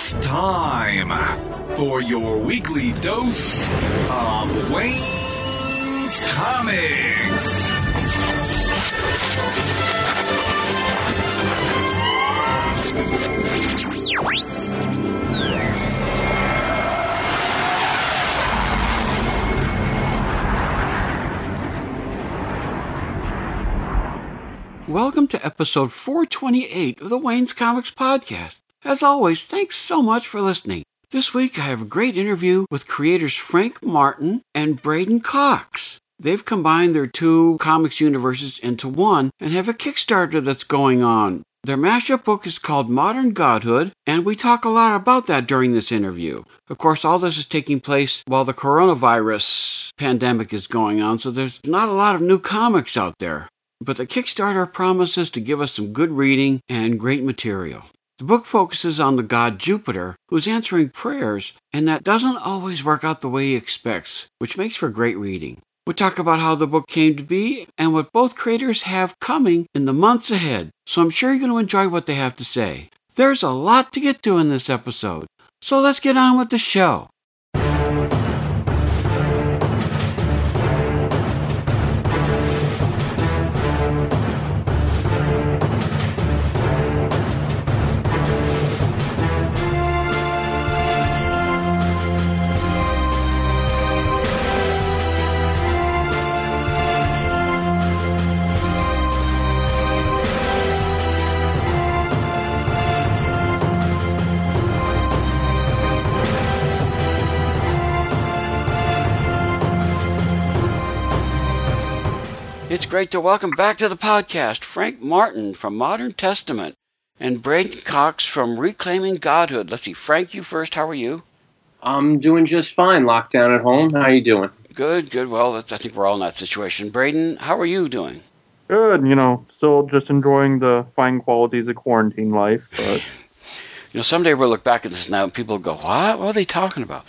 It's time for your weekly dose of Wayne's Comics. Welcome to episode 428 of the Wayne's Comics Podcast. As always, thanks so much for listening. This week I have a great interview with creators Frank Martin and Braiden Cox. They've combined their two comics universes into one and have a Kickstarter that's going on. Their mashup book is called Modern Godhood, and we talk a lot about that during this interview. Of course, all this is taking place while the coronavirus pandemic is going on, so there's not a lot of new comics out there. But the Kickstarter promises to give us some good reading and great material. The book focuses on the god Jupiter, who's answering prayers, and that doesn't always work out the way he expects, which makes for great reading. We talk about how the book came to be and what both creators have coming in the months ahead, so I'm sure you're going to enjoy what they have to say. There's a lot to get to in this episode, so let's get on with the show. Great to welcome back to the podcast Frank Martin from Modern Testament and Braiden Cox from Reclaiming Godhood. Let's see, Frank, you first. How are you? I'm doing just fine. Lockdown at home. How are you doing? Good, good. Well, that's, I think we're all in that situation. Braiden, how are you doing? Good, you know, still just enjoying the fine qualities of quarantine life, but You know, someday we'll look back at this now and people will go, What? What are they talking about?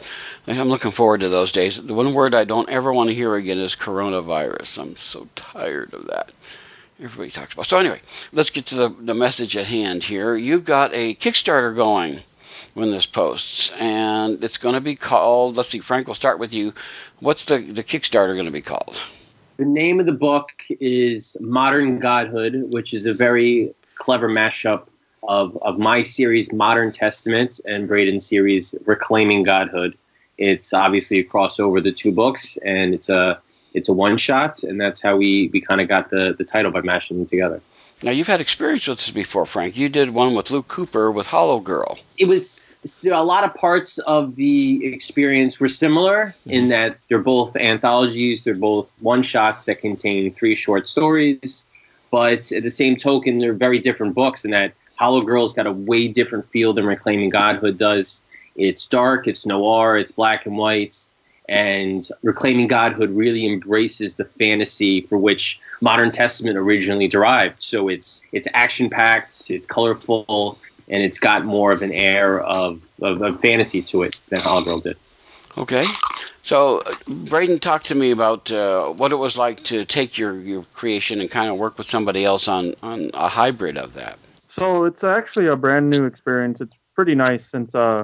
I'm looking forward to those days. The one word I don't ever want to hear again is coronavirus. I'm so tired of that. Everybody talks about. So anyway, let's get to the, the message at hand here. You've got a Kickstarter going when this posts, and it's going to be called. Let's see, Frank. We'll start with you. What's the the Kickstarter going to be called? The name of the book is Modern Godhood, which is a very clever mashup of, of my series Modern Testament and Braiden's series Reclaiming Godhood. It's obviously a crossover the two books, and it's a it's a one shot, and that's how we, we kind of got the, the title by mashing them together. Now you've had experience with this before, Frank. You did one with Luke Cooper with Hollow Girl. it was a lot of parts of the experience were similar mm-hmm. in that they're both anthologies, they're both one shots that contain three short stories, but at the same token, they're very different books in that Hollow Girl's got a way different feel than Reclaiming Godhood does. It's dark, it's noir, it's black and white, and Reclaiming Godhood really embraces the fantasy for which Modern Testament originally derived. So it's it's action packed, it's colorful, and it's got more of an air of, of, of fantasy to it than Hollow Girl did. Okay. So, uh, Braiden, talk to me about uh, what it was like to take your, your creation and kind of work with somebody else on, on a hybrid of that. So it's actually a brand new experience. It's pretty nice since uh,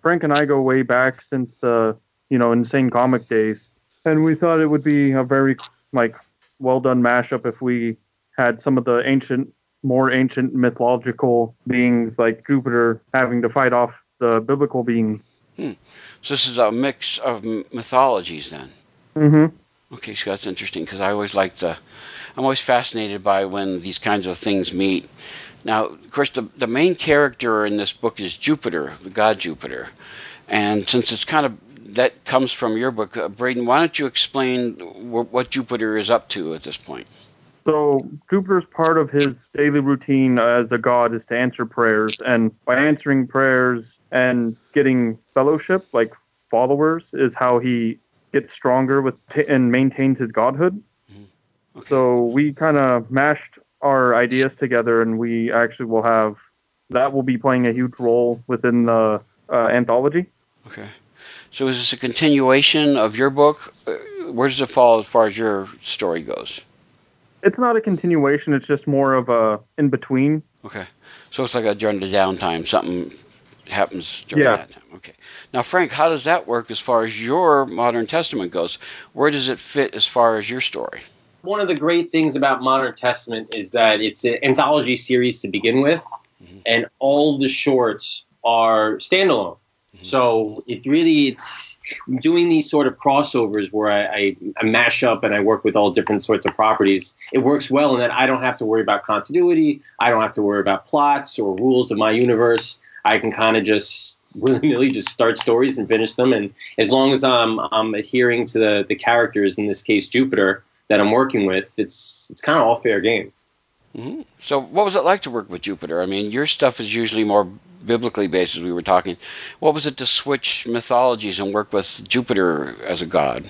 Frank and I go way back since the you know insane comic days, and we thought it would be a very like well done mashup if we had some of the ancient, more ancient mythological beings like Jupiter having to fight off the biblical beings. So, this is a mix of m- mythologies then. Mm-hmm. Okay, so that's interesting because I always like the. I'm always fascinated by when these kinds of things meet. Now, of course, the, the main character in this book is Jupiter, the god Jupiter. And since it's kind of that comes from your book, uh, Braiden, why don't you explain wh- what Jupiter is up to at this point? So Jupiter's part of his daily routine as a god is to answer prayers, and by answering prayers and getting fellowship, like followers, is how he gets stronger with t- and maintains his godhood. Okay. So we kind of mashed our ideas together, and we actually will have that will be playing a huge role within the uh, anthology. Okay. So is this a continuation of your book? Uh, Where does it fall as far as your story goes? It's not a continuation; it's just more of a in between. Okay. So it's like a during the downtime, something happens during Yeah. that time. Okay. Now, Frank, how does that work as far as your Modern Testament goes? Where does it fit as far as your story? One of the great things about Modern Testament is that it's an anthology series to begin with, Mhm. and all the shorts are standalone. Mhm. So it really it's doing these sort of crossovers where I, I, I mash up and I work with all different sorts of properties. It works well in that I don't have to worry about continuity. I don't have to worry about plots or rules of my universe. I can kind of just willy nilly just start stories and finish them. And as long as I'm I'm adhering to the, the characters, in this case Jupiter, that I'm working with, it's it's kind of all fair game. hmm So, what was it like to work with Jupiter? I mean, your stuff is usually more biblically based, as we were talking. What was it to switch mythologies and work with Jupiter as a god?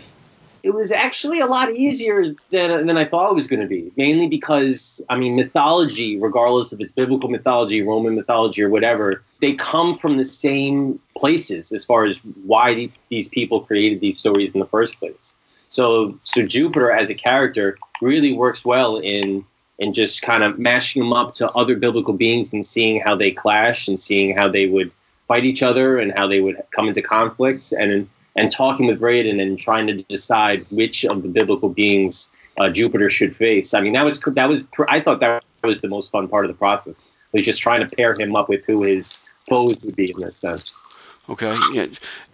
it was actually a lot easier than, than I thought it was going to be. Mainly because, I mean, mythology, regardless of it's biblical mythology, Roman mythology, or whatever, they come from the same places as far as why these people created these stories in the first place. So, so Jupiter as a character really works well in in just kind of mashing them up to other biblical beings and seeing how they clash and seeing how they would fight each other and how they would come into conflicts and and talking with Braiden and trying to decide which of the biblical beings uh, Jupiter should face. I mean, that was that was I thought that was the most fun part of the process. Was just trying to pair him up with who his foes would be in this sense. Okay. Yeah.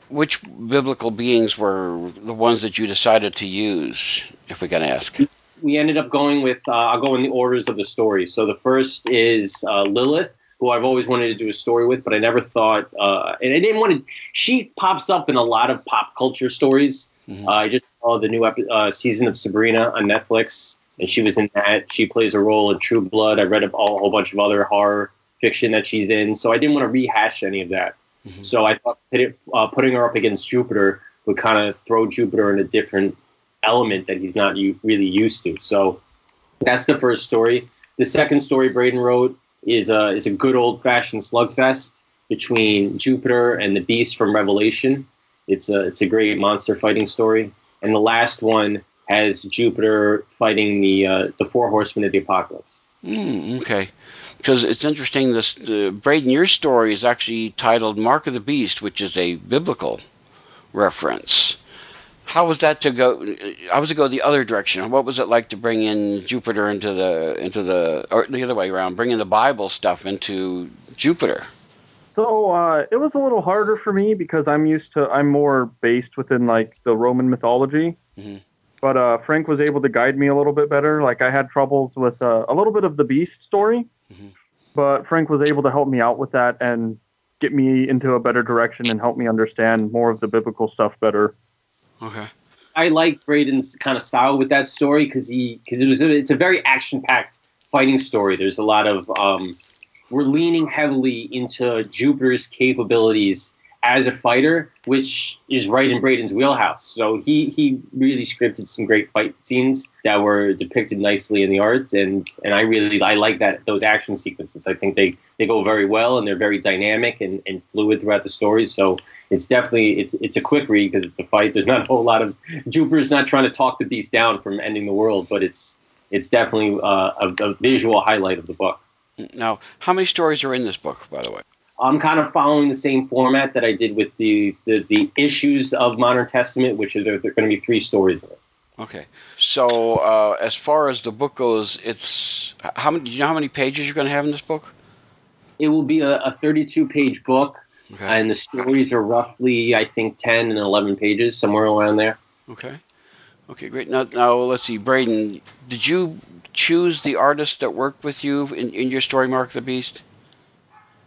Which biblical beings were the ones that you decided to use, if we can ask? We ended up going with uh, I'll go in the orders of the story. So the first is uh, Lilith, who I've always wanted to do a story with, but I never thought, uh, and I didn't want to. She pops up in a lot of pop culture stories. Mhm. Uh, I just saw the new epi- uh, season of Sabrina on Netflix, and she was in that. She plays a role in True Blood. I read a, a whole bunch of other horror fiction that she's in, so I didn't want to rehash any of that. Mhm. So I thought put it, uh, putting her up against Jupiter would kind of throw Jupiter in a different element that he's not u- really used to. So that's the first story. The second story Braiden wrote is a is a good old fashioned slugfest between Jupiter and the Beast from Revelation. It's a it's a great monster fighting story. And the last one has Jupiter fighting the uh, the four horsemen of the apocalypse. Mm, okay. Because it's interesting. This uh, Braiden, your story is actually titled "Mark of the Beast," which is a biblical reference. How was that to go? How was it go the other direction? What was it like to bring in Jupiter into the into the or the other way around, bringing the Bible stuff into Jupiter? So uh, it was a little harder for me because I'm used to I'm more based within like the Roman mythology. Mhm. But uh, Frank was able to guide me a little bit better. Like I had troubles with uh, a little bit of the beast story, Mhm. but Frank was able to help me out with that and get me into a better direction and help me understand more of the biblical stuff better. Okay. I like Braiden's kind of style with that story because he because it was a, it's a very action packed fighting story. There's a lot of um, we're leaning heavily into Jupiter's capabilities as a fighter, which is right in Braiden's wheelhouse. So he he really scripted some great fight scenes that were depicted nicely in the arts, and and I really I like that those action sequences. I think they they go very well and they're very dynamic and, and fluid throughout the story. So it's definitely it's it's a quick read because it's a fight. There's not a whole lot of Jupiter's not trying to talk the beast down from ending the world, but it's it's definitely uh, a, a visual highlight of the book. Now, how many stories are in this book, by the way? I'm kind of following the same format that I did with the the, the issues of Modern Testament, which are there, there are going to be three stories in it. Okay. So, uh, as far as the book goes, it's how many? Do you know how many pages you're going to have in this book? It will be a, a 32 page book, Okay. and the stories are roughly I think 10 and 11 pages, somewhere around there. Okay. Okay, great. Now, now let's see, Braiden, did you choose the artist that worked with you in, in your story, Mark the Beast?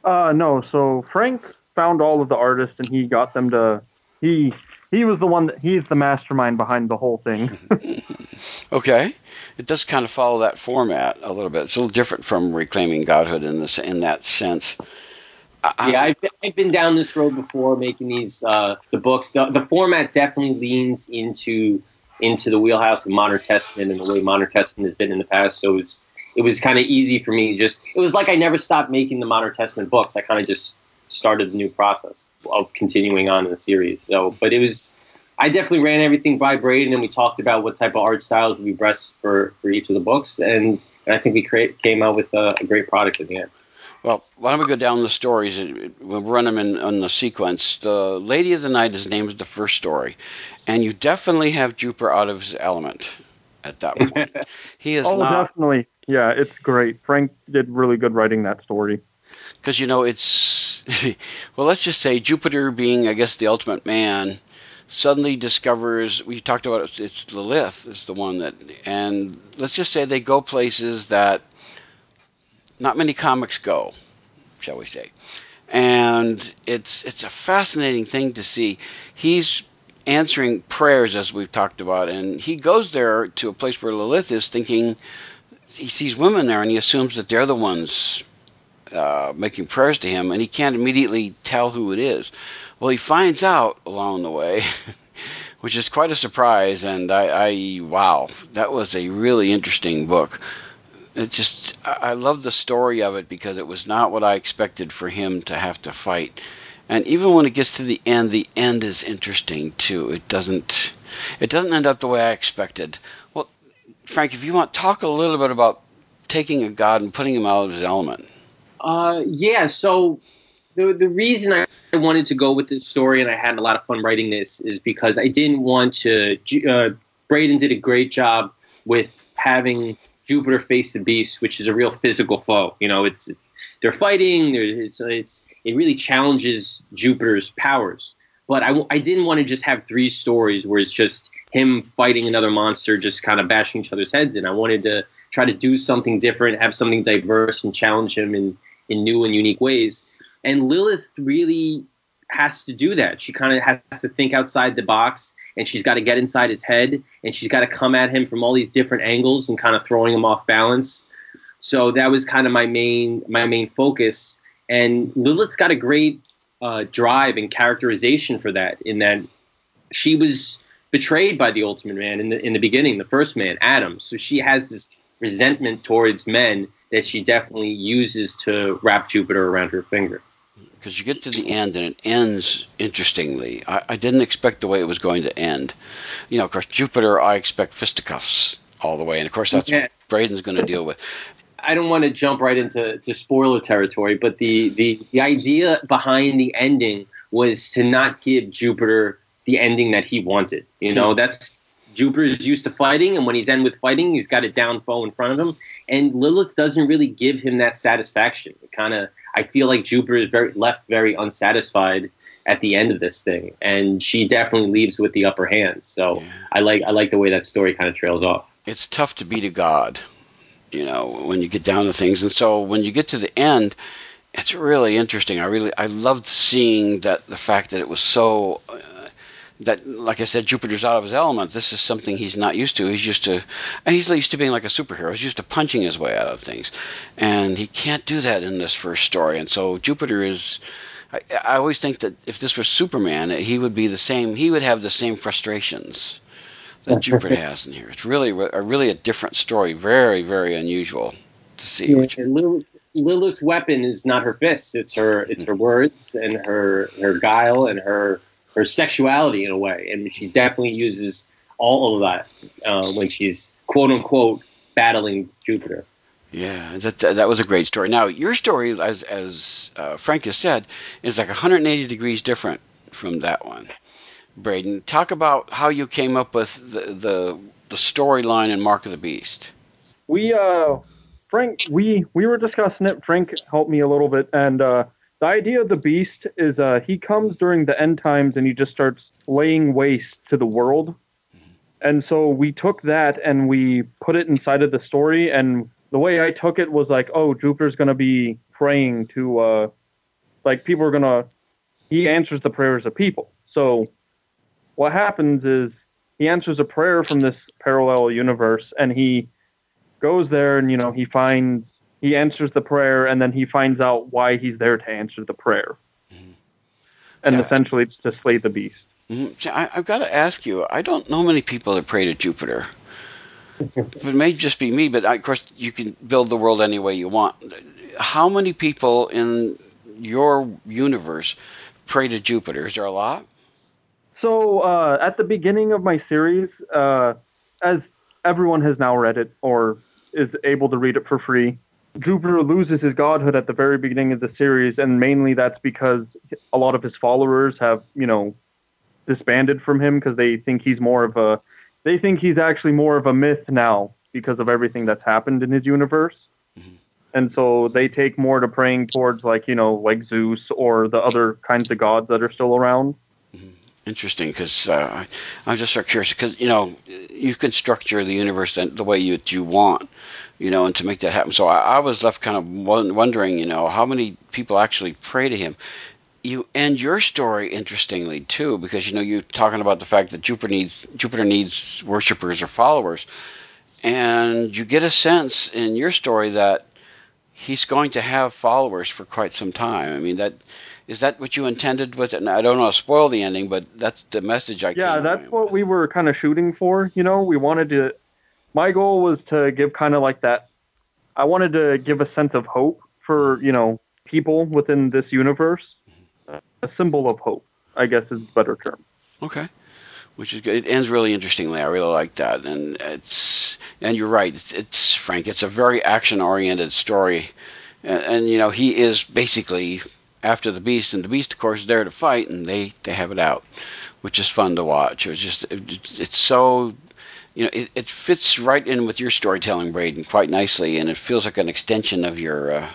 Uh, no, so Frank found all of the artists and he got them to he he was the one that he's the mastermind behind the whole thing. Okay. It does kind of follow that format a little bit. It's a little different from reclaiming godhood in this in that sense. I- yeah, I've been, I've been down this road before making these uh, the books. The, the format definitely leans into into the wheelhouse of Modern Testament and the way Modern Testament has been in the past. So it's it was kind of easy for me. Just it was like I never stopped making the Modern Testament books. I kind of just started the new process of continuing on in the series. So, but it was I definitely ran everything by Braiden, and we talked about what type of art styles would be best for for each of the books, and, and I think we create, came out with a, a great product in the end. Well, why don't we go down the stories? We'll run them in, in the sequence. The Lady of the Night is named the first story, and you definitely have Jupiter out of his element at that point. he is oh, not definitely. Yeah, it's great. Frank did really good writing that story. because you know it's well. Let's just say Jupiter, being I guess the ultimate man, suddenly discovers. We talked about it, it's Lilith is the one that, and let's just say they go places that not many comics go, shall we say. And it's it's a fascinating thing to see. He's answering prayers as we've talked about, and he goes there to a place where Lilith is, thinking he sees women there, and he assumes that they're the ones uh, making prayers to him, and he can't immediately tell who it is. Well, he finds out along the way, which is quite a surprise, and I, I wow, that was a really interesting book it just I I love the story of it because it was not what I expected for him to have to fight. And even when it gets to the end, the end is interesting too. It doesn't it doesn't end up the way I expected. Frank, if you want talk a little bit about taking a god and putting him out of his element. Uh, yeah. So the the reason I wanted to go with this story and I had a lot of fun writing this is because I didn't want to. Uh, Braden did a great job with having Jupiter face the beast, which is a real physical foe. You know, it's, it's they're fighting. It's it's it really challenges Jupiter's powers. But I, I didn't want to just have three stories where it's just him fighting another monster, just kind of bashing each other's heads in. I wanted to try to do something different, have something diverse, and challenge him in in new and unique ways. And Lilith really has to do that. She kind of has to think outside the box and she's got to get inside his head and she's got to come at him from all these different angles and kind of throwing him off balance. So that was kind of my main my main focus. And Lilith's got a great uh, drive and characterization for that. In that she was betrayed by the Ultimate Man in the in the beginning, the first man, Adam. So she has this resentment towards men that she definitely uses to wrap Jupiter around her finger. because you get to the end and it ends interestingly. I, I didn't expect the way it was going to end. You know, of course, Jupiter, I expect fisticuffs all the way, and of course, that's Yeah. what Braiden's going to deal with. I don't want to jump right into to spoiler territory, but the, the the idea behind the ending was to not give Jupiter the ending that he wanted. You know, that's Jupiter's used to fighting, and when he's end with fighting, he's got a down foe in front of him. And Lilith doesn't really give him that satisfaction. It kind of, I feel like Jupiter is very left very unsatisfied at the end of this thing, and she definitely leaves with the upper hand. So I like I like the way that story kind of trails off. It's tough to beat a god, you know, when you get down to things. And so when you get to the end, it's really interesting. I really, I loved seeing that the fact that it was so. Uh, That, like I said, Jupiter's out of his element. This is something he's not used to. He's used to, and he's used to being like a superhero. He's used to punching his way out of things, and he can't do that in this first story. And so Jupiter is. I, I always think that if this was Superman, he would be the same. He would have the same frustrations that Jupiter has in here. It's really, a really a different story. Very, very unusual to see. Lilith, Lilith's weapon is not her fists; it's her it's hmm. her words and her her guile and her her sexuality in a way. And she definitely uses all of that uh, when she's quote unquote battling Jupiter. yeah, that that was a great story. Now your story, as as uh, Frank has said, is like 180 degrees different from that one. Braiden, talk about how you came up with the the, the storyline in Mark of the Beast. We uh Frank we we were discussing it. Frank helped me a little bit and uh the idea of the beast is uh he comes during the end times and he just starts laying waste to the world. And so we took that and we put it inside of the story and the way I took it was like, oh, Jupiter's going to be praying to uh like people are going to he answers the prayers of people. So what happens is he answers a prayer from this parallel universe and he goes there and you know he finds he answers the prayer and then he finds out why he's there to answer the prayer and Yeah. essentially it's to slay the beast Mhm. See, I, I've got to ask you. I don't know many people that pray to Jupiter. it may just be me, but I, of course you can build the world any way you want. How many people in your universe pray to Jupiter? Is there a lot? so uh, at the beginning of my series uh, as everyone has now read it or is able to read it for free Jupiter loses his godhood at the very beginning of the series, and mainly that's because a lot of his followers have, you know, disbanded from him because they think he's more of a, they think he's actually more of a myth now because of everything that's happened in his universe. Mm-hmm. And so they take more to praying towards like, you know, like Zeus or the other kinds of gods that are still around. Mm-hmm. Interesting, because uh, I'm just so curious. Because you know, you can structure the universe the way you you want, you know, and to make that happen. So I, I was left kind of wondering, you know, how many people actually pray to him. You end your story interestingly too, because you know you're talking about the fact that Jupiter needs Jupiter needs worshippers or followers, and you get a sense in your story that he's going to have followers for quite some time. I mean that is that what you intended with it? And I don't want to spoil the ending, but that's the message I. Yeah, that's what with. we were kind of shooting for. You know, we wanted to. My goal was to give kind of like that. I wanted to give a sense of hope for you know people within this universe. A symbol of hope, I guess, is a better term. Okay which is good. It ends really interestingly. I really like that, and it's and you're right. It's, it's Frank. It's a very action-oriented story, and, and, you know he is basically after the beast, and the beast, of course, is there to fight, and they they have it out, which is fun to watch. It's just it, it's so you know it, it fits right in with your storytelling, Braiden, quite nicely, and it feels like an extension of your uh,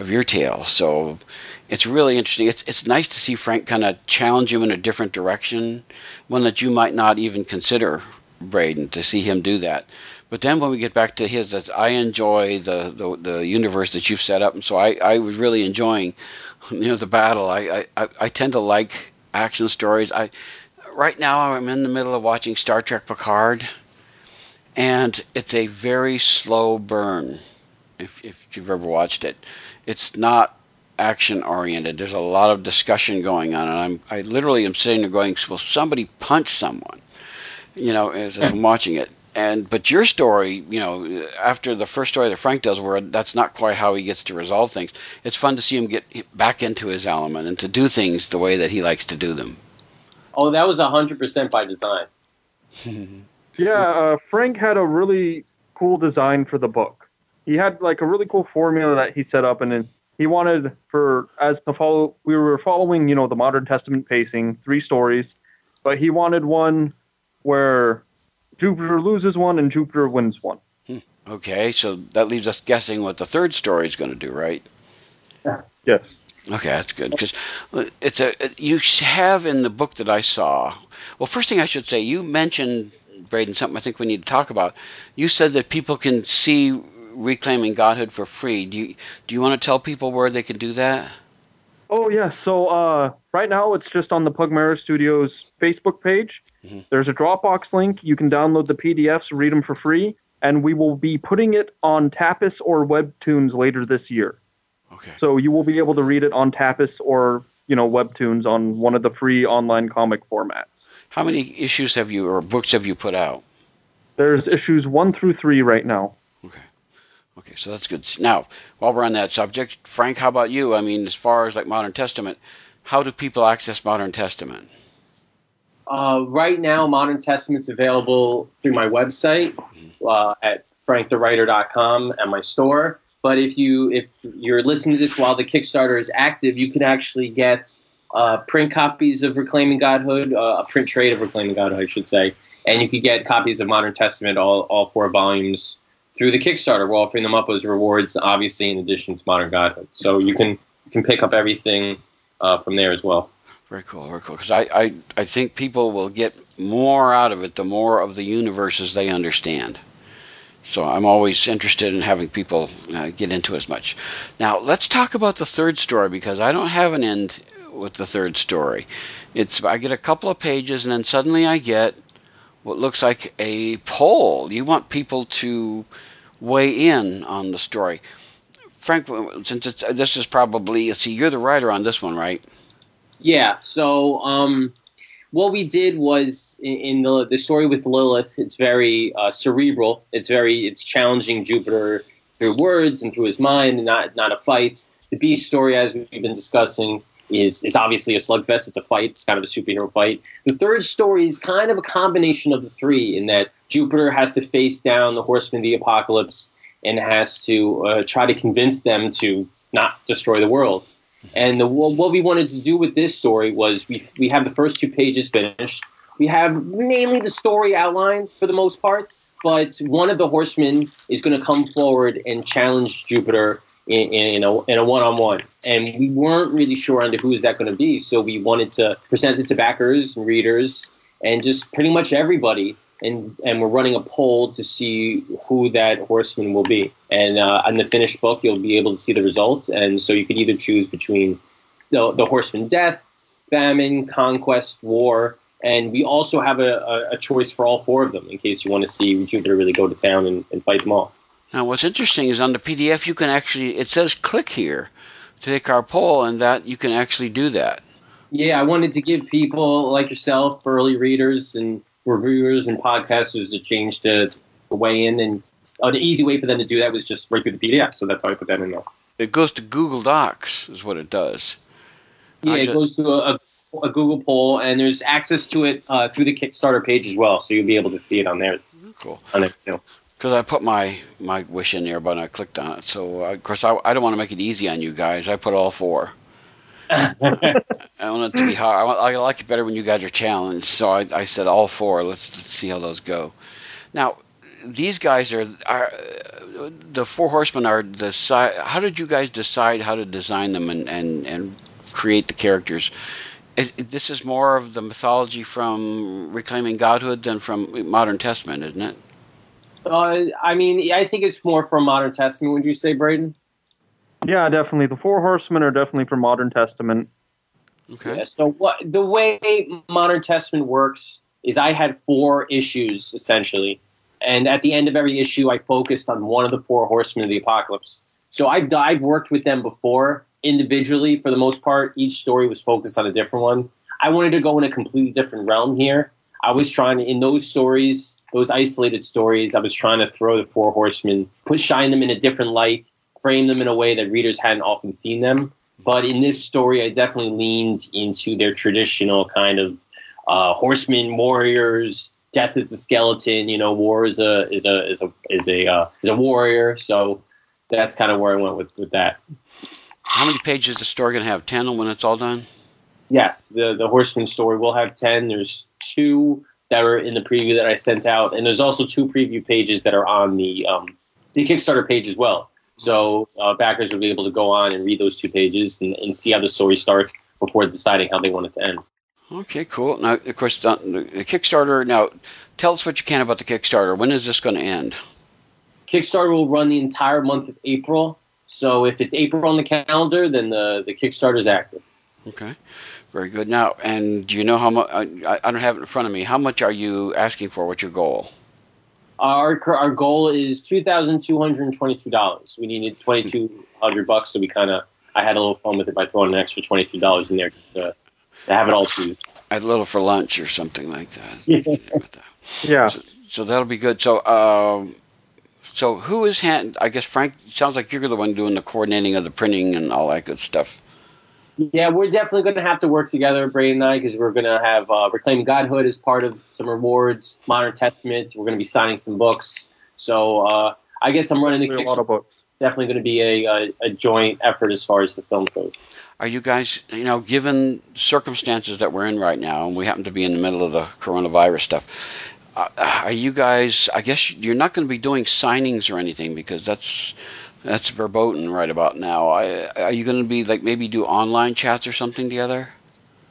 of your tale. So it's really interesting. It's it's nice to see Frank kind of challenge him in a different direction, one that you might not even consider, Braiden, to see him do that. But then when we get back to his, I enjoy the, the, the universe that you've set up, and so I, I was really enjoying you know the battle. I, I I tend to like action stories. I right now I'm in the middle of watching Star Trek Picard, and it's a very slow burn. If if you've ever watched it, it's not action oriented. There's a lot of discussion going on, and I'm I literally am sitting there going, "Will somebody punch someone?" You know, as, as I'm watching it and but your story, you know, after the first story that Frank does, where that's not quite how he gets to resolve things, it's fun to see him get back into his element and to do things the way that he likes to do them. Oh, that was hundred percent by design. yeah, uh, Frank had a really cool design for the book. He had like a really cool formula that he set up, and then he wanted for as to follow. We were following, you know, the Modern Testament pacing, three stories, but he wanted one where Jupiter loses one and Jupiter wins one. Hmm. Okay, so that leaves us guessing what the third story is going to do, right? Yeah. Yes. Okay, that's good because it's a you have in the book that I saw. Well, first thing I should say, you mentioned Braiden something I think we need to talk about. You said that people can see reclaiming godhood for free. Do you do you want to tell people where they can do that? Oh yeah. So uh, right now it's just on the Pugmera Studios Facebook page. Mm-hmm. There's a Dropbox link. You can download the PDFs, read them for free, and we will be putting it on Tapas or Webtoons later this year. Okay. So you will be able to read it on Tapas or you know Webtoons on one of the free online comic formats. How many issues have you or books have you put out? There's issues one through three right now. Okay. Okay, so that's good. Now, while we're on that subject, Frank, how about you? I mean, as far as like Modern Testament, how do people access Modern Testament? Uh, right now, Modern Testament's available through my website uh, at frankthewriter.com and my store. But if you if you're listening to this while the Kickstarter is active, you can actually get uh, print copies of Reclaiming Godhood, uh, a print trade of Reclaiming Godhood, I should say, and you can get copies of Modern Testament, all all four volumes through the Kickstarter. We're offering them up as rewards, obviously, in addition to Modern Godhood. So you can you can pick up everything uh, from there as well. Very cool, very cool. Because I, I, I think people will get more out of it the more of the universes they understand. So I'm always interested in having people uh, get into as much. Now let's talk about the third story because I don't have an end with the third story. It's I get a couple of pages and then suddenly I get what looks like a poll. You want people to weigh in on the story. Frank, since this is probably see, you're the writer on this one, right? Yeah. So um, what we did was in, in, the the story with Lilith. It's very uh, cerebral. It's very it's challenging Jupiter through words and through his mind, not not a fight. The Beast story, as we've been discussing, is is obviously a slugfest. It's a fight. It's kind of a superhero fight. The third story is kind of a combination of the three in that Jupiter has to face down the Horsemen of the Apocalypse, and has to uh, try to convince them to not destroy the world. And the, what we wanted to do with this story was we we have the first two pages finished. We have mainly the story outlined for the most part, but one of the horsemen is going to come forward and challenge Jupiter in, in, a, in a one-on-one. And we weren't really sure under who is that going to be, so we wanted to present it to backers and readers and just pretty much everybody. And, and we're running a poll to see who that horseman will be. And uh, on the finished book, you'll be able to see the results. And so you could either choose between the, the horseman death, famine, conquest, war, and we also have a, a, a, choice for all four of them in case you want to see Jupiter really go to town and, and fight them all. Now, what's interesting is on the PDF, you can actually, it says click here to take our poll, and that you can actually do that. Yeah, I wanted to give people like yourself, early readers and reviewers and podcasters, to change to, to weigh in. And uh, the easy way for them to do that was just right through the PDF. So that's how I put that in there. It goes to Google Docs, is what it does. Yeah, it goes to a, a Google poll, and there's access to it uh, through the Kickstarter page as well, so you'll be able to see it on there. Cool. On there, you know. Because I put my my wish in there, but I clicked on it. So uh, of course I, I don't want to make it easy on you guys. I put all four. I want it to be hard. I, want, I like it better when you guys are challenged. So I, I said all four. Let's let's see how those go. Now these guys are are the four horsemen are the how did you guys decide how to design them and and and create the characters is, this is more of the mythology from reclaiming godhood than from modern testament isn't it uh, i mean i think it's more from modern testament would you say braiden yeah definitely the four horsemen are definitely from modern testament okay yeah, so what the way modern testament works is i had four issues essentially and at the end of every issue i focused on one of the four horsemen of the apocalypse so i've, I've worked with them before individually for the most part. Each story was focused on a different one. I wanted to go in a completely different realm here. I was trying to, in those stories, those isolated stories, I was trying to throw the four horsemen, put shine them in a different light, frame them in a way that readers hadn't often seen them. But in this story, I definitely leaned into their traditional kind of uh, horsemen, warriors. Death is a skeleton, you know. War is a is a is a is a uh, is a warrior. So that's kind of where I went with with that. How many pages is the story going to have? Ten when it's all done? Yes, the the Horseman story will have ten. There's two that are in the preview that I sent out, and there's also two preview pages that are on the um, the Kickstarter page as well. So uh, backers will be able to go on and read those two pages and, and see how the story starts before deciding how they want it to end. Okay, cool. Now, of course, the, the Kickstarter. Now, tell us what you can about the Kickstarter. When is this going to end? Kickstarter will run the entire month of April. So if it's April on the calendar, then the the Kickstarter is active. Okay, very good. Now, and do you know how much? I, I don't have it in front of me. How much are you asking for? What's your goal? Our our goal is two thousand two hundred and twenty two dollars. We needed twenty two hundred bucks, so we kind of I had a little fun with it by throwing an extra twenty two dollars in there just to, to have it all to A little for lunch or something like that. Yeah. yeah. So, so, that'll be good. So, um, so who is hand? I guess Frank. Sounds like you're the one doing the coordinating of the printing and all that good stuff. Yeah, we're definitely going to have to work together, Braiden and I, because we're going to have uh, Reclaiming Godhood as part of some rewards, Modern Testament. We're going to be signing some books. So uh, I guess I'm running the a lot of books. Definitely going to be a, a, a joint effort as far as the film goes. Are you guys, you know, given circumstances that we're in right now, and we happen to be in the middle of the coronavirus stuff, uh, are you guys? I guess you're not going to be doing signings or anything because that's that's verboten right about now. I, are you going to be like maybe do online chats or something together?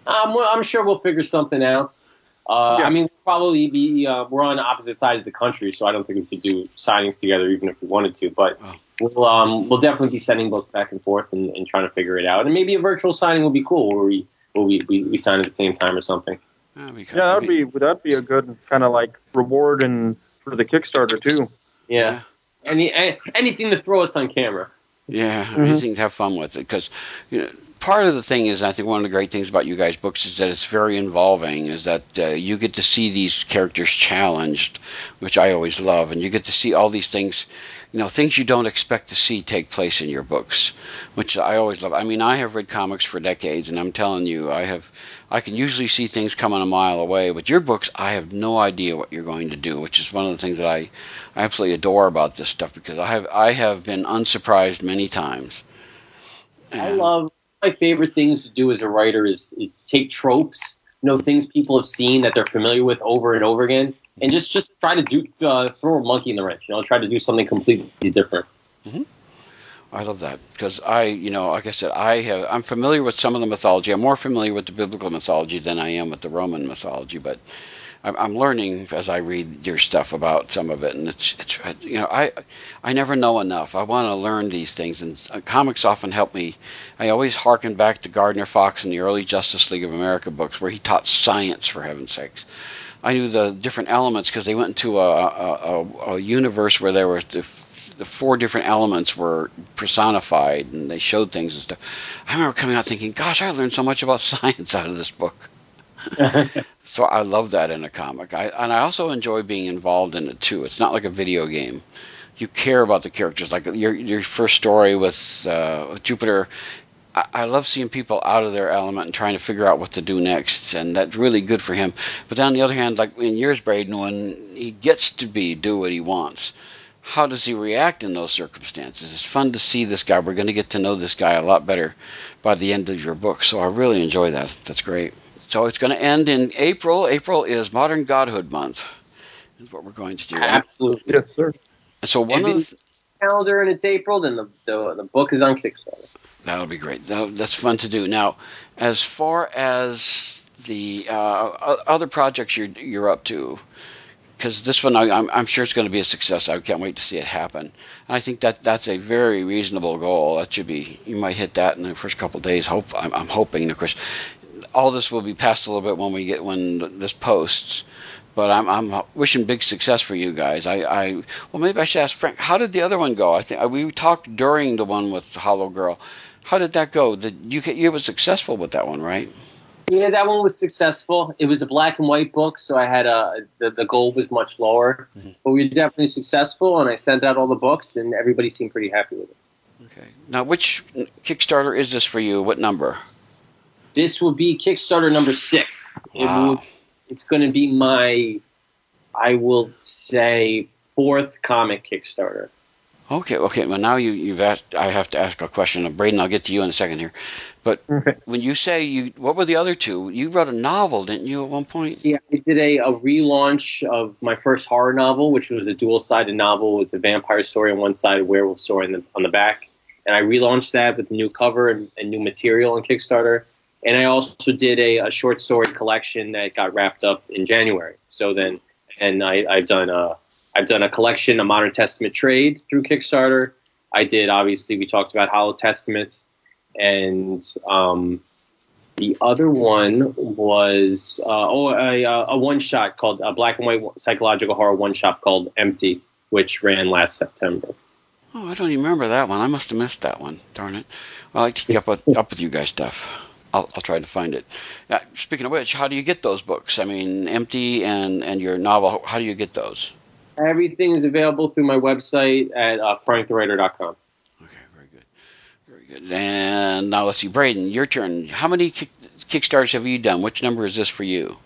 Um, well, I'm sure we'll figure something out. Uh, yeah. I mean, we'll probably be uh, we're on opposite sides of the country, so I don't think we could do signings together even if we wanted to. But oh. we'll um, we'll definitely be sending books back and forth and, and, trying to figure it out. And maybe a virtual signing will be cool, where we where we, we, we sign at the same time or something. That'd be yeah, that'd be that'd be a good kind of like reward and for the Kickstarter too. Yeah. Any anything to throw us on camera. Yeah, mm-hmm. anything to have fun with it because you know part of the thing is I think one of the great things about you guys' books is that it's very involving. Is that uh, you get to see these characters challenged, which I always love, and you get to see all these things you know things you don't expect to see take place in your books which i always love i mean i have read comics for decades and i'm telling you i have I can usually see things coming a mile away. But your books, I have no idea what you're going to do, which is one of the things that I, I absolutely adore about this stuff because I have I have been unsurprised many times. I love my favorite things to do as a writer is is take tropes, you know, things people have seen that they're familiar with over and over again, and just just try to do uh, throw a monkey in the wrench. You know, try to do something completely different. Mm-hmm. I love that because I, you know, like I said, I have I'm familiar with some of the mythology. I'm more familiar with the biblical mythology than I am with the Roman mythology, but I'm, learning as I read your stuff about some of it, and it's it's you know I I never know enough. I want to learn these things, and uh, comics often help me. I always harken back to Gardner Fox in the early Justice League of America books, where he taught science for heaven's sakes. I knew the different elements because they went into a, a, a, a universe where there were the the four different elements were personified and they showed things and stuff. I remember coming out thinking, gosh, I learned so much about science out of this book. so I love that in a comic. I, and I also enjoy being involved in it too. It's not like a video game. You care about the characters. Like your your first story with uh, Jupiter, I, I love seeing people out of their element and trying to figure out what to do next, and that's really good for him. But on the other hand, like in yours, Braiden, when he gets to be do what he wants, how does he react in those circumstances? It's fun to see this guy. We're going to get to know this guy a lot better by the end of your book. So I really enjoy that. That's great. So it's going to end in April. April is Modern Godhood Month. Is what we're going to do. Absolutely. Yes, sir. So one If of it's calendar and it's April, then the, the the book is on Kickstarter. That'll be great. That, that's fun to do. Now, as far as the uh, other projects you're you're up to, because this one I, I'm I'm sure it's going to be a success. I can't wait to see it happen. And I think that that's a very reasonable goal. That should be you might hit that in the first couple days. Hope I'm, I'm hoping. Of course, all this will be passed a little bit when we get when this posts. But I'm I'm wishing big success for you guys. I, I well maybe I should ask Frank. How did the other one go? I think we talked during the one with Hollow Girl. How did that go? Did you you were successful with that one, right? Yeah, that one was successful. It was a black and white book, so I had a the, the goal was much lower, Mhm. but we were definitely successful. And I sent out all the books, and everybody seemed pretty happy with it. Okay. Now, which Kickstarter is this for you? What number? This will be Kickstarter number six. It will, Wow. it's going to be my, I will say, fourth comic Kickstarter. Okay. Okay. Well, now you you've asked. I have to ask a question of Braiden. I'll get to you in a second here. But Okay. when you say you, what were the other two? You wrote a novel, didn't you, at one point? Yeah, I did a, a relaunch of my first horror novel, which was a dual-sided novel. It's a vampire story on one side, a werewolf story on the, on the back. And I relaunched that with a new cover and, and new material on Kickstarter. And I also did a, a short story collection that got wrapped up in January. So then, and I, I've done a I've done a collection, a Modern Testament trade through Kickstarter. I did obviously we talked about Hollow Testaments, and um, the other one was uh, oh a, a one shot called a black and white psychological horror one shot called Empty, which ran last September. Oh, I don't even remember that one. I must have missed that one. Darn it. I like to keep up with, up with you guys stuff. I'll, I'll try to find it. Uh, speaking of which, how do you get those books? I mean, Empty and, and your novel, how do you get those? Everything is available through my website at uh, frankthewriter.com. Okay, very good. Very good. And now let's see, Braiden, your turn. How many kick, Kickstarters have you done? Which number is this for you?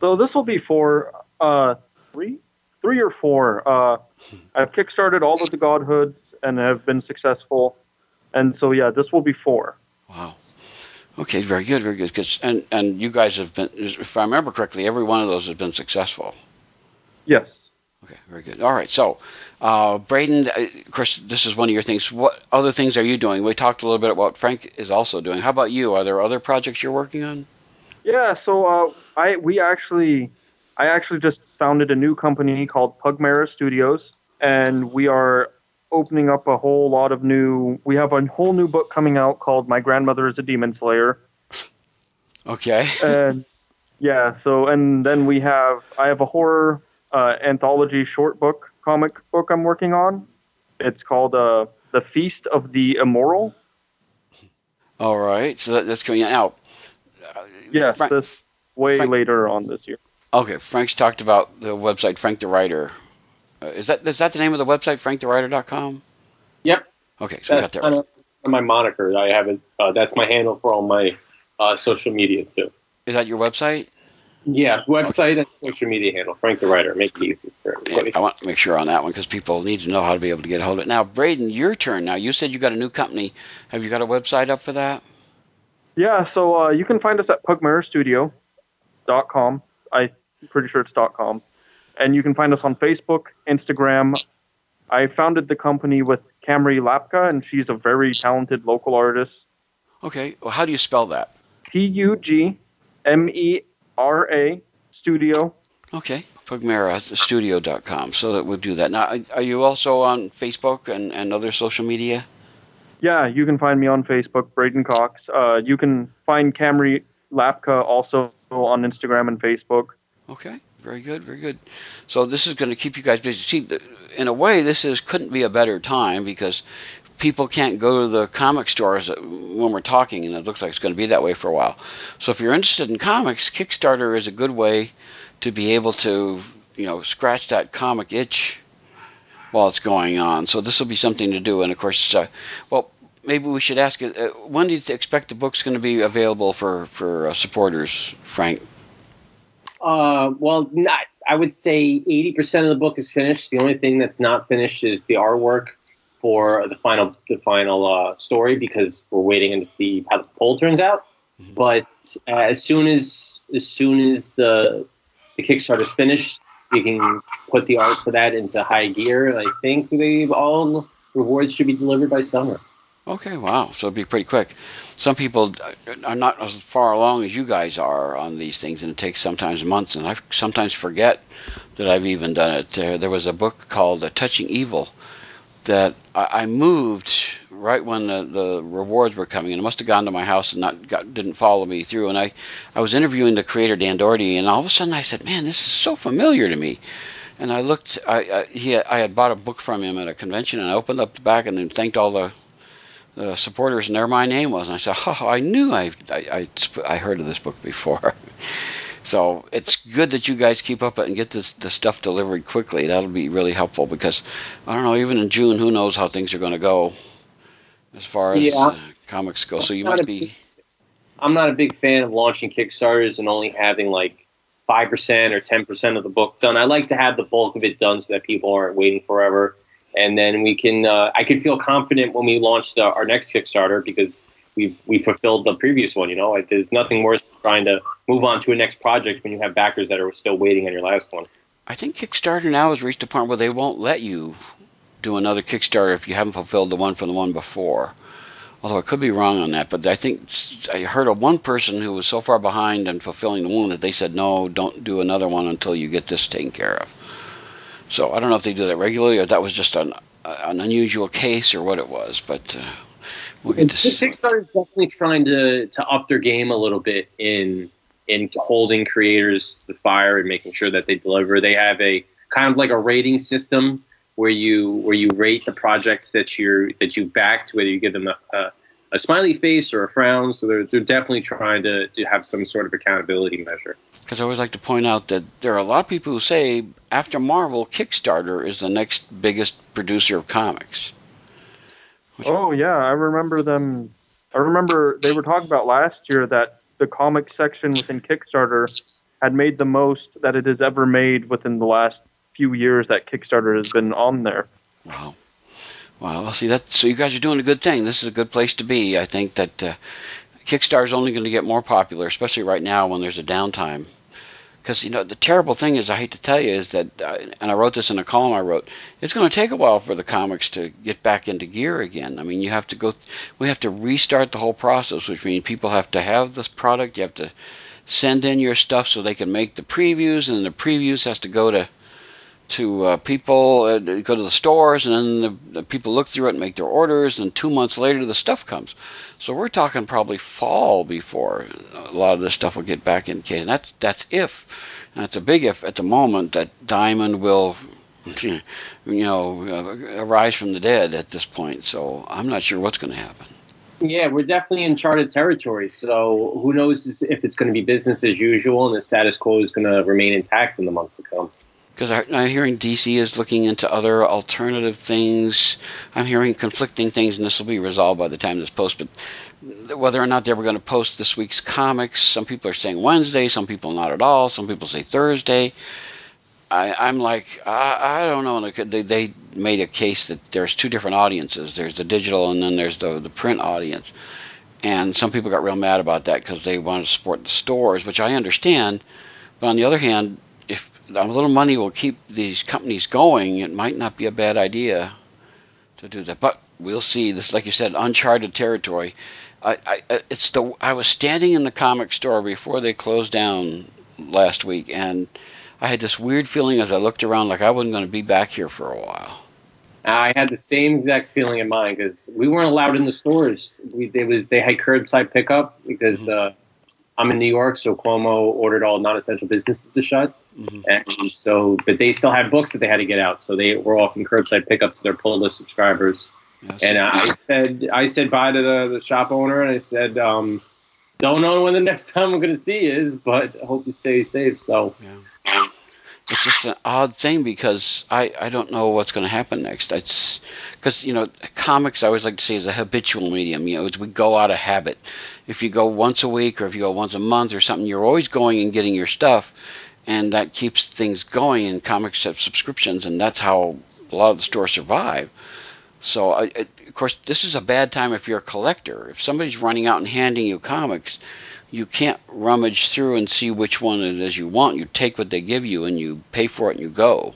So this will be for uh, three, three or four. Uh, I've kickstarted all of the godhoods and have been successful, and so yeah, this will be four. Wow. Okay, very good, very good. Cause, and and you guys have been, if I remember correctly, every one of those has been successful. Yes. Okay, very good. All right, so uh, Braiden, uh, of course, this is one of your things. What other things are you doing? We talked a little bit about what Frank is also doing. How about you? Are there other projects you're working on? Yeah. So uh, I we actually I actually just founded a new company called Pugmera Studios, and we are opening up a whole lot of new. We have a whole new book coming out called My Grandmother is a Demon Slayer. Okay. and yeah, so and then we have I have a horror uh, anthology short book comic book I'm working on. It's called uh, The Feast of the Immoral. All right, so that, that's coming out. Uh, Yes, Frank- this way Frank- later on this year. okay, Frank's talked about the website Frank the Writer. Uh, is that is that the name of the website FrankTheWriter.com? Yep, Okay, so we got that's that. Right. my moniker. I have it. Uh, that's my handle for all my uh, social media too. Is that your website? Yeah, website and social media handle. Frank the Writer. Make it easy for everybody. Yeah, I want to make sure on that one because people need to know how to be able to get a hold of it. Now, Braiden, your turn. Now, you said you got a new company. Have you got a website up for that? Yeah, so uh, you can find us at pugmerastudio.com. I'm pretty sure it's .com. And you can find us on Facebook, Instagram. I founded the company with Camry Lapka, and she's a very talented local artist. Okay. Well, how do you spell that? P U G M E R A Studio. Okay. Pugmerastudio.com. So that we'll do that. Now, are you also on Facebook and, and other social media? Yeah, you can find me on Facebook, Braiden Cox. Uh, you can find Camry Lapka also on Instagram and Facebook. Okay, very good, very good. So this is going to keep you guys busy. See, in a way, this is couldn't be a better time because people can't go to the comic stores when we're talking, and it looks like it's going to be that way for a while. So if you're interested in comics, Kickstarter is a good way to be able to, you know, scratch that comic itch while it's going on. So this will be something to do. And of course, uh, well, maybe we should ask uh, when do you expect the book's going to be available for for uh, supporters, Frank? Uh, well, not. I would say 80% of the book is finished. The only thing that's not finished is the artwork for the final the final uh, story because we're waiting to see how the poll turns out. Mm-hmm. But uh, as soon as as soon as the the Kickstarter is finished, we can put the art for that into high gear. I think they all rewards should be delivered by summer. Okay, wow. So it'll be pretty quick. Some people are not as far along as you guys are on these things, and it takes sometimes months. And I sometimes forget that I've even done it. Uh, there was a book called uh, Touching Evil that I, I moved right when the, the rewards were coming, and it must have gone to my house and not got, didn't follow me through. And I, I was interviewing the creator Dan Dougherty, and all of a sudden I said, "Man, this is so familiar to me." And I looked, I, I he, I had bought a book from him at a convention, and I opened up the back and then thanked all the the supporters, and there my name was. And I said, "Oh, I knew I I, I, I heard of this book before." So it's good that you guys keep up and get this the stuff delivered quickly. That'll be really helpful because I don't know. Even in June, who knows how things are going to go as far as Yeah. uh, comics go. So you might be. I'm not a big fan of launching Kickstarters and only having like five percent or ten percent of the book done. I like to have the bulk of it done so that people aren't waiting forever, and then we can. Uh, I can feel confident when we launch the, our next Kickstarter because we we fulfilled the previous one. You know, like, there's nothing worse than trying to move on to a next project when you have backers that are still waiting on your last one. I think Kickstarter now has reached a point where they won't let you do another Kickstarter if you haven't fulfilled the one from the one before. Although I could be wrong on that, but I think I heard of one person who was so far behind in fulfilling the one that they said, no, don't do another one until you get this taken care of. So I don't know if they do that regularly or that was just an, an unusual case or what it was, but uh, we'll get to. Kickstarter is definitely trying to to up their game a little bit in in holding creators to the fire and making sure that they deliver. They have a kind of like a rating system where you where you rate the projects that you're that you backed, whether you give them a, a, a smiley face or a frown. So they're they're definitely trying to, to have some sort of accountability measure. Because I always like to point out that there are a lot of people who say after Marvel, Kickstarter is the next biggest producer of comics. Oh yeah, I remember them. I remember they were talking about last year that the comic section within Kickstarter had made the most that it has ever made within the last few years that Kickstarter has been on there. Wow. Wow. Well, see that. So you guys are doing a good thing. This is a good place to be. I think that uh, Kickstarter is only going to get more popular, especially right now when there's a downtime. Because you know the terrible thing is, I hate to tell you, is that, uh, and I wrote this in a column I wrote. It's going to take a while for the comics to get back into gear again. I mean, you have to go. We have to restart the whole process, which means people have to have this product. You have to send in your stuff so they can make the previews, and the previews has to go to to uh, people, uh, go to the stores, and then the, the people look through it and make their orders, and two months later the stuff comes. So we're talking probably fall before a lot of this stuff will get back in case. And that's that's if, and a big if at the moment that Diamond will, you know, uh, arise from the dead at this point. So I'm not sure what's going to happen. Yeah, we're definitely in charted territory. So who knows if it's going to be business as usual and the status quo is going to remain intact in the months to come. Because I'm hearing DC is looking into other alternative things. I'm hearing conflicting things, and this will be resolved by the time this post. But whether or not they were going to post this week's comics, some people are saying Wednesday, some people not at all, some people say Thursday. I, am like, I, I, don't know. They, they made a case that there's two different audiences. There's the digital, and then there's the the print audience. And some people got real mad about that because they want to support the stores, which I understand. But on the other hand, a little money will keep these companies going, it might not be a bad idea to do that. But we'll see. This, like you said, uncharted territory. I, I, it's the. I was standing in the comic store before they closed down last week, and I had this weird feeling as I looked around, like I wasn't going to be back here for a while. I had the same exact feeling in mind because we weren't allowed in the stores. We they was they had curbside pickup because mm-hmm. uh, I'm in New York, so Cuomo ordered all non-essential businesses to shut, mm-hmm. and so but they still had books that they had to get out, so they were offering curbside pickup to their pull list subscribers. Yes. And I said I said bye to the, the shop owner, and I said, um, don't know when the next time I'm going to see you is, but I hope you stay safe. So. Yeah it's just an odd thing because I, I don't know what's going to happen next. It's because you know comics I always like to say is a habitual medium. You know, we go out of habit. If you go once a week or if you go once a month or something, you're always going and getting your stuff, and that keeps things going. And comics have subscriptions, and that's how a lot of the stores survive. So, I, of course, this is a bad time if you're a collector. If somebody's running out and handing you comics, you can't rummage through and see which one it is you want. You take what they give you and you pay for it and you go.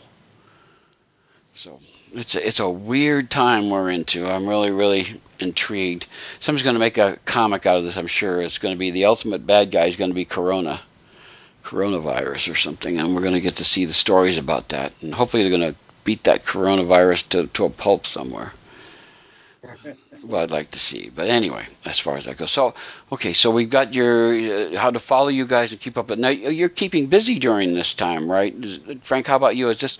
So it's a, it's a weird time we're into. I'm really really intrigued. Somebody's going to make a comic out of this. I'm sure it's going to be the ultimate bad guy is going to be Corona, coronavirus or something, and we're going to get to see the stories about that. And hopefully they're going to beat that coronavirus to to a pulp somewhere what I'd like to see. But anyway, as far as that goes, so okay, so we've got your uh, how to follow you guys and keep up. But now you're keeping busy during this time, right? Frank, how about you? Is this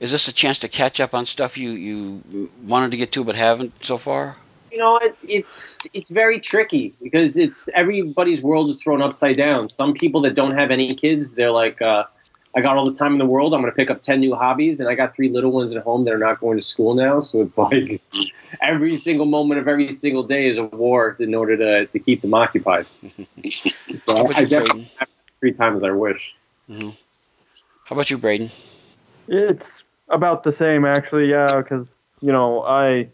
is this a chance to catch up on stuff you you wanted to get to but haven't so far? You know, it, it's it's very tricky because it's everybody's world is thrown upside down. Some people that don't have any kids, they're like. Uh, I got all the time in the world. I'm going to pick up 10 new hobbies. And I got three little ones at home that are not going to school now. So it's like every single moment of every single day is a war in order to, to keep them occupied. so I, I definitely have three times I wish. Mm-hmm. How about you, Braiden? It's about the same, actually. Yeah, because, you know, I.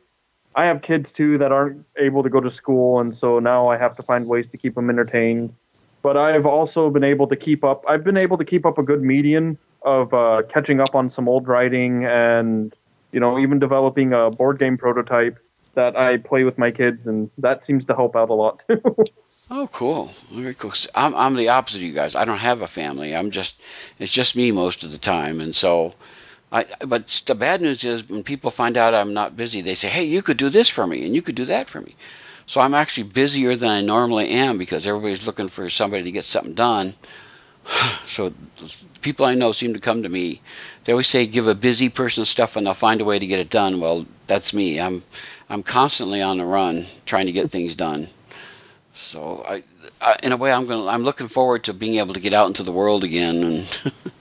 I have kids too that aren't able to go to school, and so now I have to find ways to keep them entertained but I've also been able to keep up. I've been able to keep up a good median of uh, catching up on some old writing and you know even developing a board game prototype that I play with my kids, and that seems to help out a lot too. Oh, cool! Very cool. I'm I'm the opposite of you guys. I don't have a family. I'm just it's just me most of the time, and so I. But the bad news is when people find out I'm not busy, they say, "Hey, you could do this for me, and you could do that for me." So I'm actually busier than I normally am because everybody's looking for somebody to get something done. So people I know seem to come to me. They always say give a busy person stuff and they'll find a way to get it done. Well, that's me. I'm I'm constantly on the run trying to get things done. So I, I in a way I'm going to, I'm looking forward to being able to get out into the world again and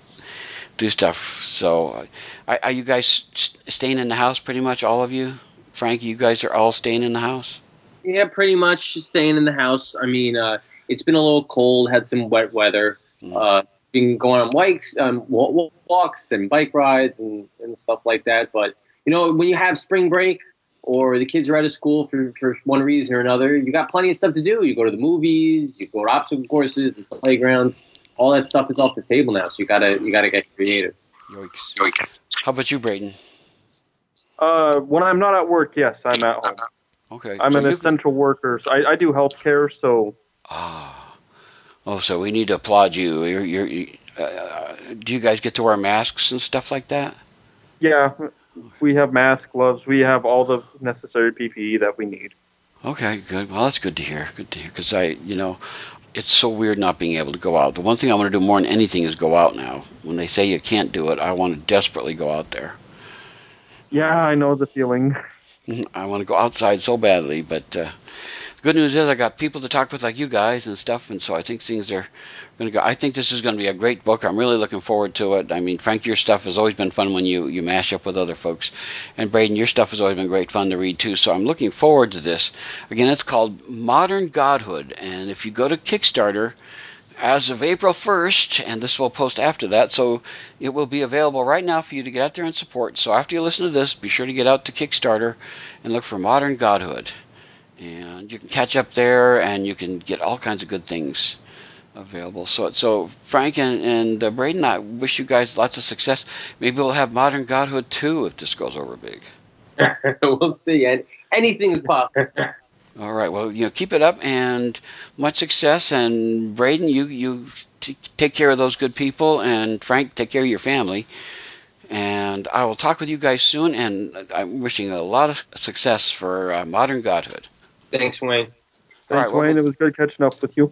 do stuff. So are, are you guys staying in the house pretty much all of you? Frank, you guys are all staying in the house? Yeah, pretty much staying in the house. I mean, uh, it's been a little cold, had some wet weather. Mm. Uh, been going on bikes, um, walks and bike rides and, and stuff like that. But you know, when you have spring break or the kids are out of school for, for one reason or another, you got plenty of stuff to do. You go to the movies, you go to obstacle courses, and playgrounds. All that stuff is off the table now, so you gotta you gotta get creative. Yikes. How about you, Braiden? Uh, when I'm not at work, yes, I'm at home. Okay. I'm so an essential worker. So I, I do healthcare, so. Ah. Oh, so we need to applaud you. You're, you're, you, uh, do you guys get to wear masks and stuff like that? Yeah, we have masks, gloves. We have all the necessary PPE that we need. Okay, good. Well, that's good to hear. Good to hear. Because I, you know, it's so weird not being able to go out. The one thing I want to do more than anything is go out now. When they say you can't do it, I want to desperately go out there. Yeah, I know the feeling. I want to go outside so badly, but uh, good news is I got people to talk with like you guys and stuff, and so I think things are going to go. I think this is going to be a great book. I'm really looking forward to it. I mean, Frank, your stuff has always been fun when you you mash up with other folks, and Braiden, your stuff has always been great fun to read too. So I'm looking forward to this. Again, it's called Modern Godhood, and if you go to Kickstarter as of April 1st, and this will post after that, so it will be available right now for you to get out there and support. So after you listen to this, be sure to get out to Kickstarter and look for Modern Godhood. And you can catch up there and you can get all kinds of good things available. So, so Frank and, and uh, Braiden, I wish you guys lots of success. Maybe we'll have Modern Godhood too if this goes over big. we'll see. And anything's possible. All right. Well, you know, keep it up and much success. And Braiden, you you t- take care of those good people, and Frank, take care of your family. And I will talk with you guys soon. And I'm wishing a lot of success for uh, Modern Godhood. Thanks, Wayne. Thanks, All right, Wayne. Well, it was good catching up with you.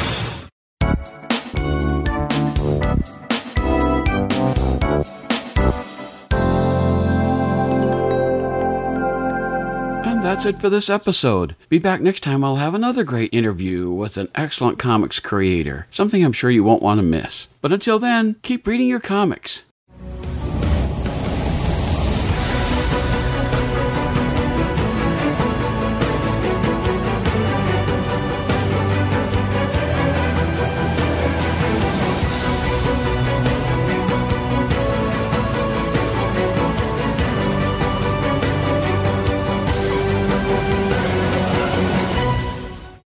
That's it for this episode. Be back next time. I'll have another great interview with an excellent comics creator, something I'm sure you won't want to miss. But until then, keep reading your comics.